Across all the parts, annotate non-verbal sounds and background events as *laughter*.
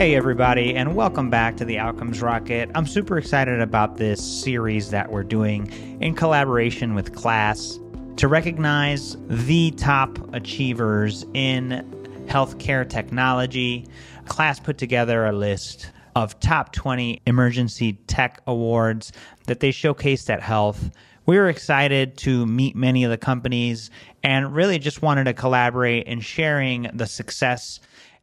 Hey, everybody, and welcome back to the Outcomes Rocket. I'm super excited about this series that we're doing in collaboration with KLAS to recognize the top achievers in healthcare technology. KLAS put together a list of top 20 emergency tech awards that they showcased at HLTH. We were excited to meet many of the companies and really just wanted to collaborate in sharing the success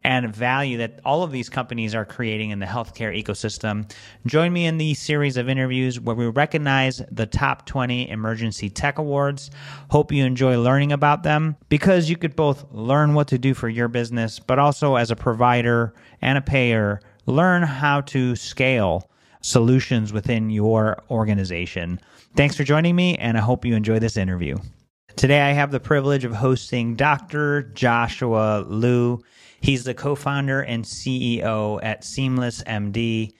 and value that all of these companies are creating in the healthcare ecosystem. Join me in these series of interviews where we recognize the top 20 emergency tech awards. Hope you enjoy learning about them because you could both learn what to do for your business, but also as a provider and a payer, learn how to scale solutions within your organization. Thanks for joining me, and I hope you enjoy this interview. Today, I have the privilege of hosting Dr. Joshua Liu. He's the co founder and CEO at SeamlessMD.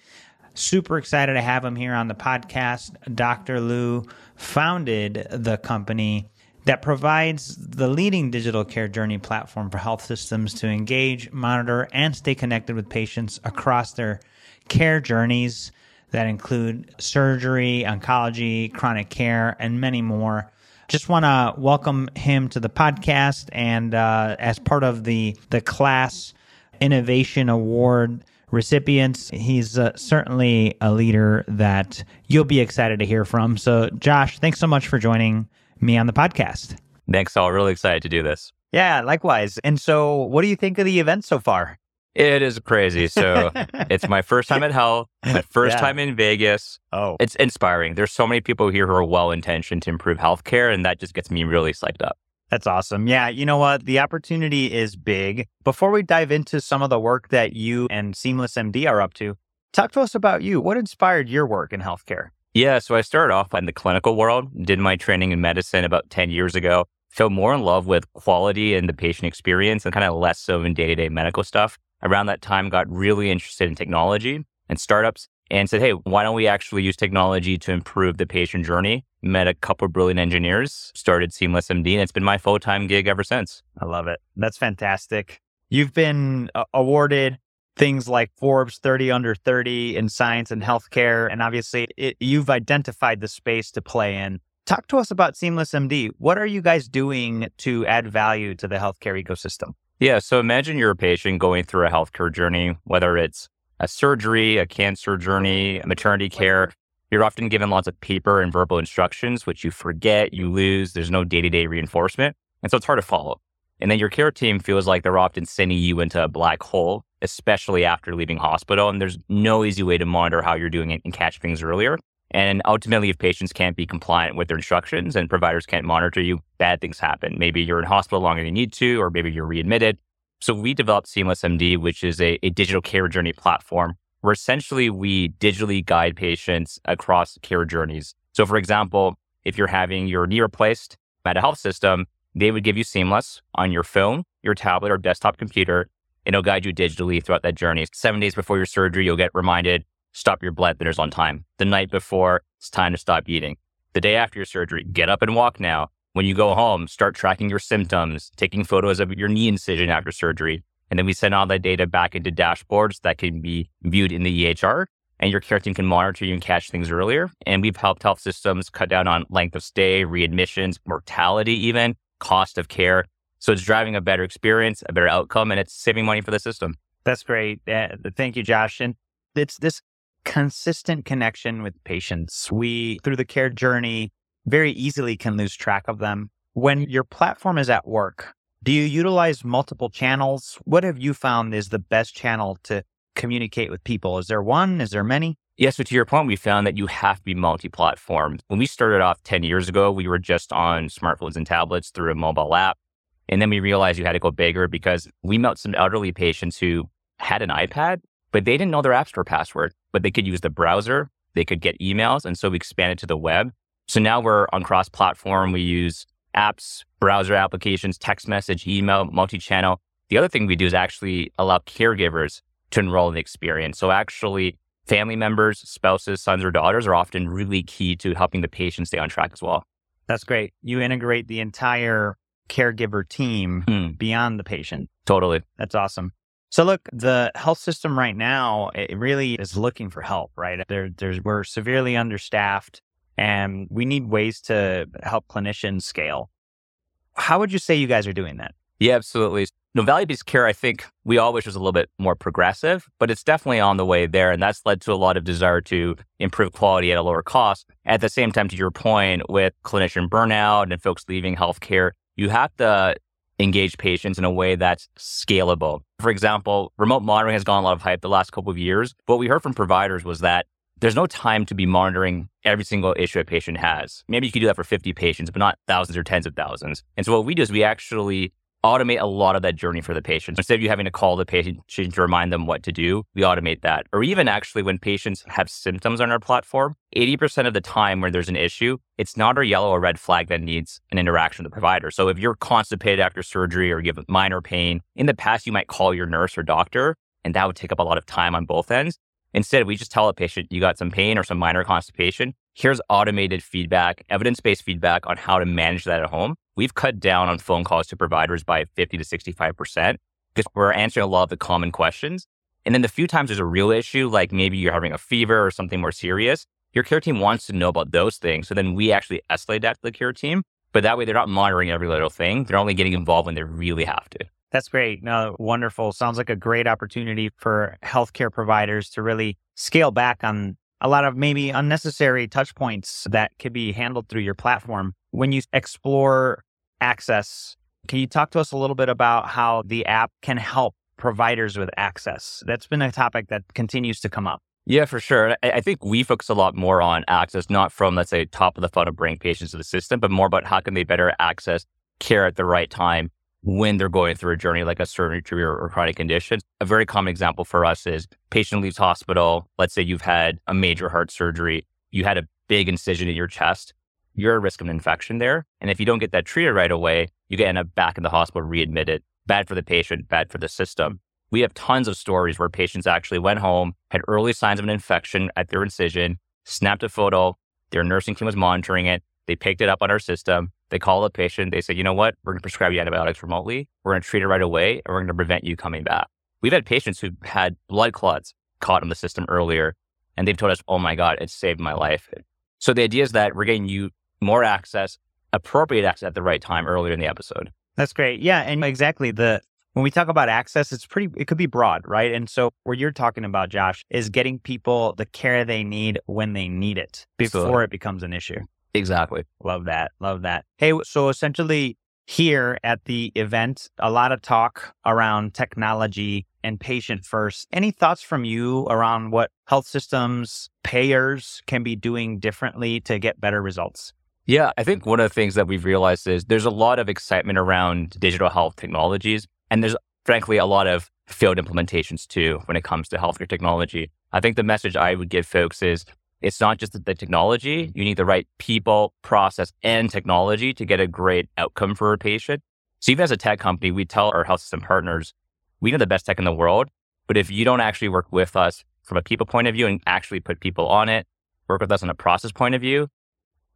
Super excited to have him here on the podcast. Dr. Liu founded the company that provides the leading digital care journey platform for health systems to engage, monitor, and stay connected with patients across their care journeys that include surgery, oncology, chronic care, and many more. Just want to welcome him to the podcast, and uh, as part of the the KLAS Innovation Award recipients, he's uh, certainly a leader that you'll be excited to hear from. So, Josh, thanks so much for joining me on the podcast. Thanks, all. Really excited to do this. Yeah, likewise. And so, what do you think of the event so far? It is crazy. So *laughs* it's my first time at HLTH, my first yeah. time in Vegas. Oh, it's inspiring. There's so many people here who are well intentioned to improve healthcare, and that just gets me really psyched up. That's awesome. Yeah, you know what? The opportunity is big. Before we dive into some of the work that you and SeamlessMD are up to, talk to us about you. What inspired your work in healthcare? Yeah, so I started off in the clinical world, did my training in medicine about 10 years ago, fell more in love with quality and the patient experience and kind of less so in day to day medical stuff around that time got really interested in technology and startups and said, hey, why don't we actually use technology to improve the patient journey? Met a couple of brilliant engineers, started SeamlessMD, and it's been my full time gig ever since. I love it. That's fantastic. You've been uh, awarded things like Forbes 30 under 30 in science and healthcare. And obviously, it, you've identified the space to play in. Talk to us about SeamlessMD. What are you guys doing to add value to the healthcare ecosystem? Yeah. So imagine you're a patient going through a healthcare journey, whether it's a surgery, a cancer journey, maternity care. You're often given lots of paper and verbal instructions, which you forget, you lose. There's no day to day reinforcement. And so it's hard to follow. And then your care team feels like they're often sending you into a black hole, especially after leaving hospital. And there's no easy way to monitor how you're doing it and catch things earlier. And ultimately, if patients can't be compliant with their instructions and providers can't monitor you, bad things happen. Maybe you're in hospital longer than you need to, or maybe you're readmitted. So we developed SeamlessMD, which is a, a digital care journey platform where essentially we digitally guide patients across care journeys. So for example, if you're having your knee replaced at a health system, they would give you Seamless on your phone, your tablet, or desktop computer, and it'll guide you digitally throughout that journey. Seven days before your surgery, you'll get reminded stop your blood thinners on time. The night before, it's time to stop eating. The day after your surgery, get up and walk now. When you go home, start tracking your symptoms, taking photos of your knee incision after surgery. And then we send all that data back into dashboards that can be viewed in the EHR and your care team can monitor you and catch things earlier. And we've helped health systems cut down on length of stay, readmissions, mortality, even cost of care. So it's driving a better experience, a better outcome, and it's saving money for the system. That's great. Uh, thank you, Josh. And it's this consistent connection with patients. We, through the care journey, very easily can lose track of them. When your platform is at work, do you utilize multiple channels? What have you found is the best channel to communicate with people? Is there one? Is there many? Yeah, so to your point, we found that you have to be multi platform. When we started off 10 years ago, we were just on smartphones and tablets through a mobile app. And then we realized you had to go bigger because we met some elderly patients who had an iPad, but they didn't know their App Store password but they could use the browser, they could get emails. And so we expanded to the web. So now we're on cross platform. We use apps, browser applications, text message, email, multi channel. The other thing we do is actually allow caregivers to enroll in the experience. So actually, family members, spouses, sons, or daughters are often really key to helping the patient stay on track as well. That's great. You integrate the entire caregiver team hmm. beyond the patient. Totally. That's awesome. So look, the health system right now it really is looking for help, right? There, there's we're severely understaffed, and we need ways to help clinicians scale. How would you say you guys are doing that? Yeah, absolutely. No, value-based care, I think we all wish was a little bit more progressive, but it's definitely on the way there. And that's led to a lot of desire to improve quality at a lower cost. At the same time, to your point, with clinician burnout and folks leaving healthcare, you have to engage patients in a way that's scalable. For example, remote monitoring has gone a lot of hype the last couple of years. What we heard from providers was that there's no time to be monitoring every single issue a patient has. Maybe you could do that for 50 patients, but not thousands or tens of thousands. And so what we do is we actually automate a lot of that journey for the patient. Instead of you having to call the patient to remind them what to do, we automate that. Or even actually when patients have symptoms on our platform, 80% of the time when there's an issue, it's not a yellow or red flag that needs an interaction with the provider. So if you're constipated after surgery or you have minor pain, in the past you might call your nurse or doctor, and that would take up a lot of time on both ends. Instead, we just tell a patient you got some pain or some minor constipation. Here's automated feedback, evidence based feedback on how to manage that at home. We've cut down on phone calls to providers by 50 to 65% because we're answering a lot of the common questions. And then the few times there's a real issue, like maybe you're having a fever or something more serious, your care team wants to know about those things. So then we actually escalate that to the care team. But that way they're not monitoring every little thing. They're only getting involved when they really have to. That's great. No, wonderful. Sounds like a great opportunity for healthcare providers to really scale back on a lot of maybe unnecessary touch points that could be handled through your platform. When you explore access, can you talk to us a little bit about how the app can help providers with access? That's been a topic that continues to come up. Yeah, for sure. I think we focus a lot more on access, not from, let's say, top of the funnel bring patients to the system, but more about how can they better access care at the right time when they're going through a journey like a surgery or, or chronic condition. A very common example for us is patient leaves hospital. Let's say you've had a major heart surgery, you had a big incision in your chest. You're at risk of an infection there. And if you don't get that treated right away, you get end up back in the hospital readmitted. Bad for the patient, bad for the system. We have tons of stories where patients actually went home, had early signs of an infection at their incision, snapped a photo, their nursing team was monitoring it, they picked it up on our system, they call the patient. They say, you know what? We're going to prescribe you antibiotics remotely. We're going to treat it right away and we're going to prevent you coming back. We've had patients who had blood clots caught in the system earlier and they've told us, oh my God, it saved my life. So the idea is that we're getting you more access, appropriate access at the right time earlier in the episode. That's great. Yeah. And exactly the, when we talk about access, it's pretty, it could be broad, right? And so what you're talking about, Josh, is getting people the care they need when they need it before it becomes an issue. Exactly. Love that. Love that. Hey, so essentially here at the event, a lot of talk around technology and patient first. Any thoughts from you around what health systems, payers can be doing differently to get better results? Yeah, I think one of the things that we've realized is there's a lot of excitement around digital health technologies. And there's frankly a lot of failed implementations too when it comes to healthcare technology. I think the message I would give folks is it's not just the technology. Mm-hmm. You need the right people, process, and technology to get a great outcome for a patient. So even as a tech company, we tell our health system partners, we know the best tech in the world, but if you don't actually work with us from a people point of view and actually put people on it, work with us on a process point of view,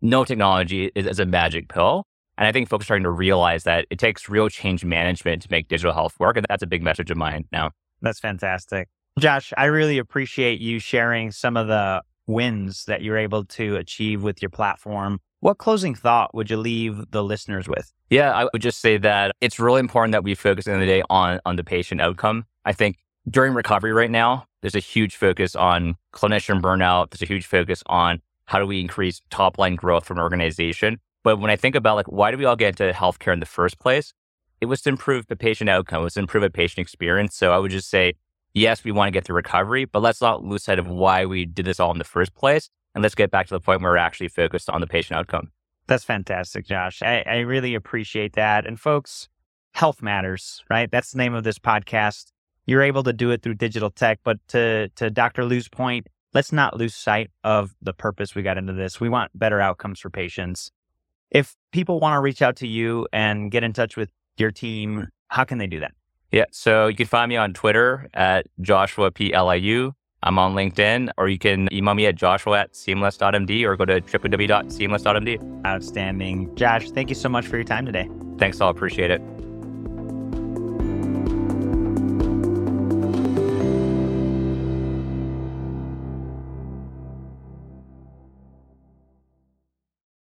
no technology is, is a magic pill. And I think folks are starting to realize that it takes real change management to make digital health work. And that's a big message of mine now. That's fantastic. Josh, I really appreciate you sharing some of the wins that you're able to achieve with your platform. What closing thought would you leave the listeners with? Yeah, I would just say that it's really important that we focus in the, the day on, on the patient outcome. I think during recovery right now, there's a huge focus on clinician burnout. There's a huge focus on how do we increase top line growth from an organization. But when I think about like, why do we all get into healthcare in the first place? It was to improve the patient outcome. It was to improve a patient experience. So I would just say yes, we want to get through recovery, but let's not lose sight of why we did this all in the first place. And let's get back to the point where we're actually focused on the patient outcome. That's fantastic, Josh. I, I really appreciate that. And folks, health matters, right? That's the name of this podcast. You're able to do it through digital tech, but to, to Dr. Liu's point, let's not lose sight of the purpose we got into this. We want better outcomes for patients. If people want to reach out to you and get in touch with your team, how can they do that? Yeah. So you can find me on Twitter at Joshua P. Liu. I'm on LinkedIn, or you can email me at joshua at seamless.md or go to www.seamless.md. Outstanding. Josh, thank you so much for your time today. Thanks, all. Appreciate it.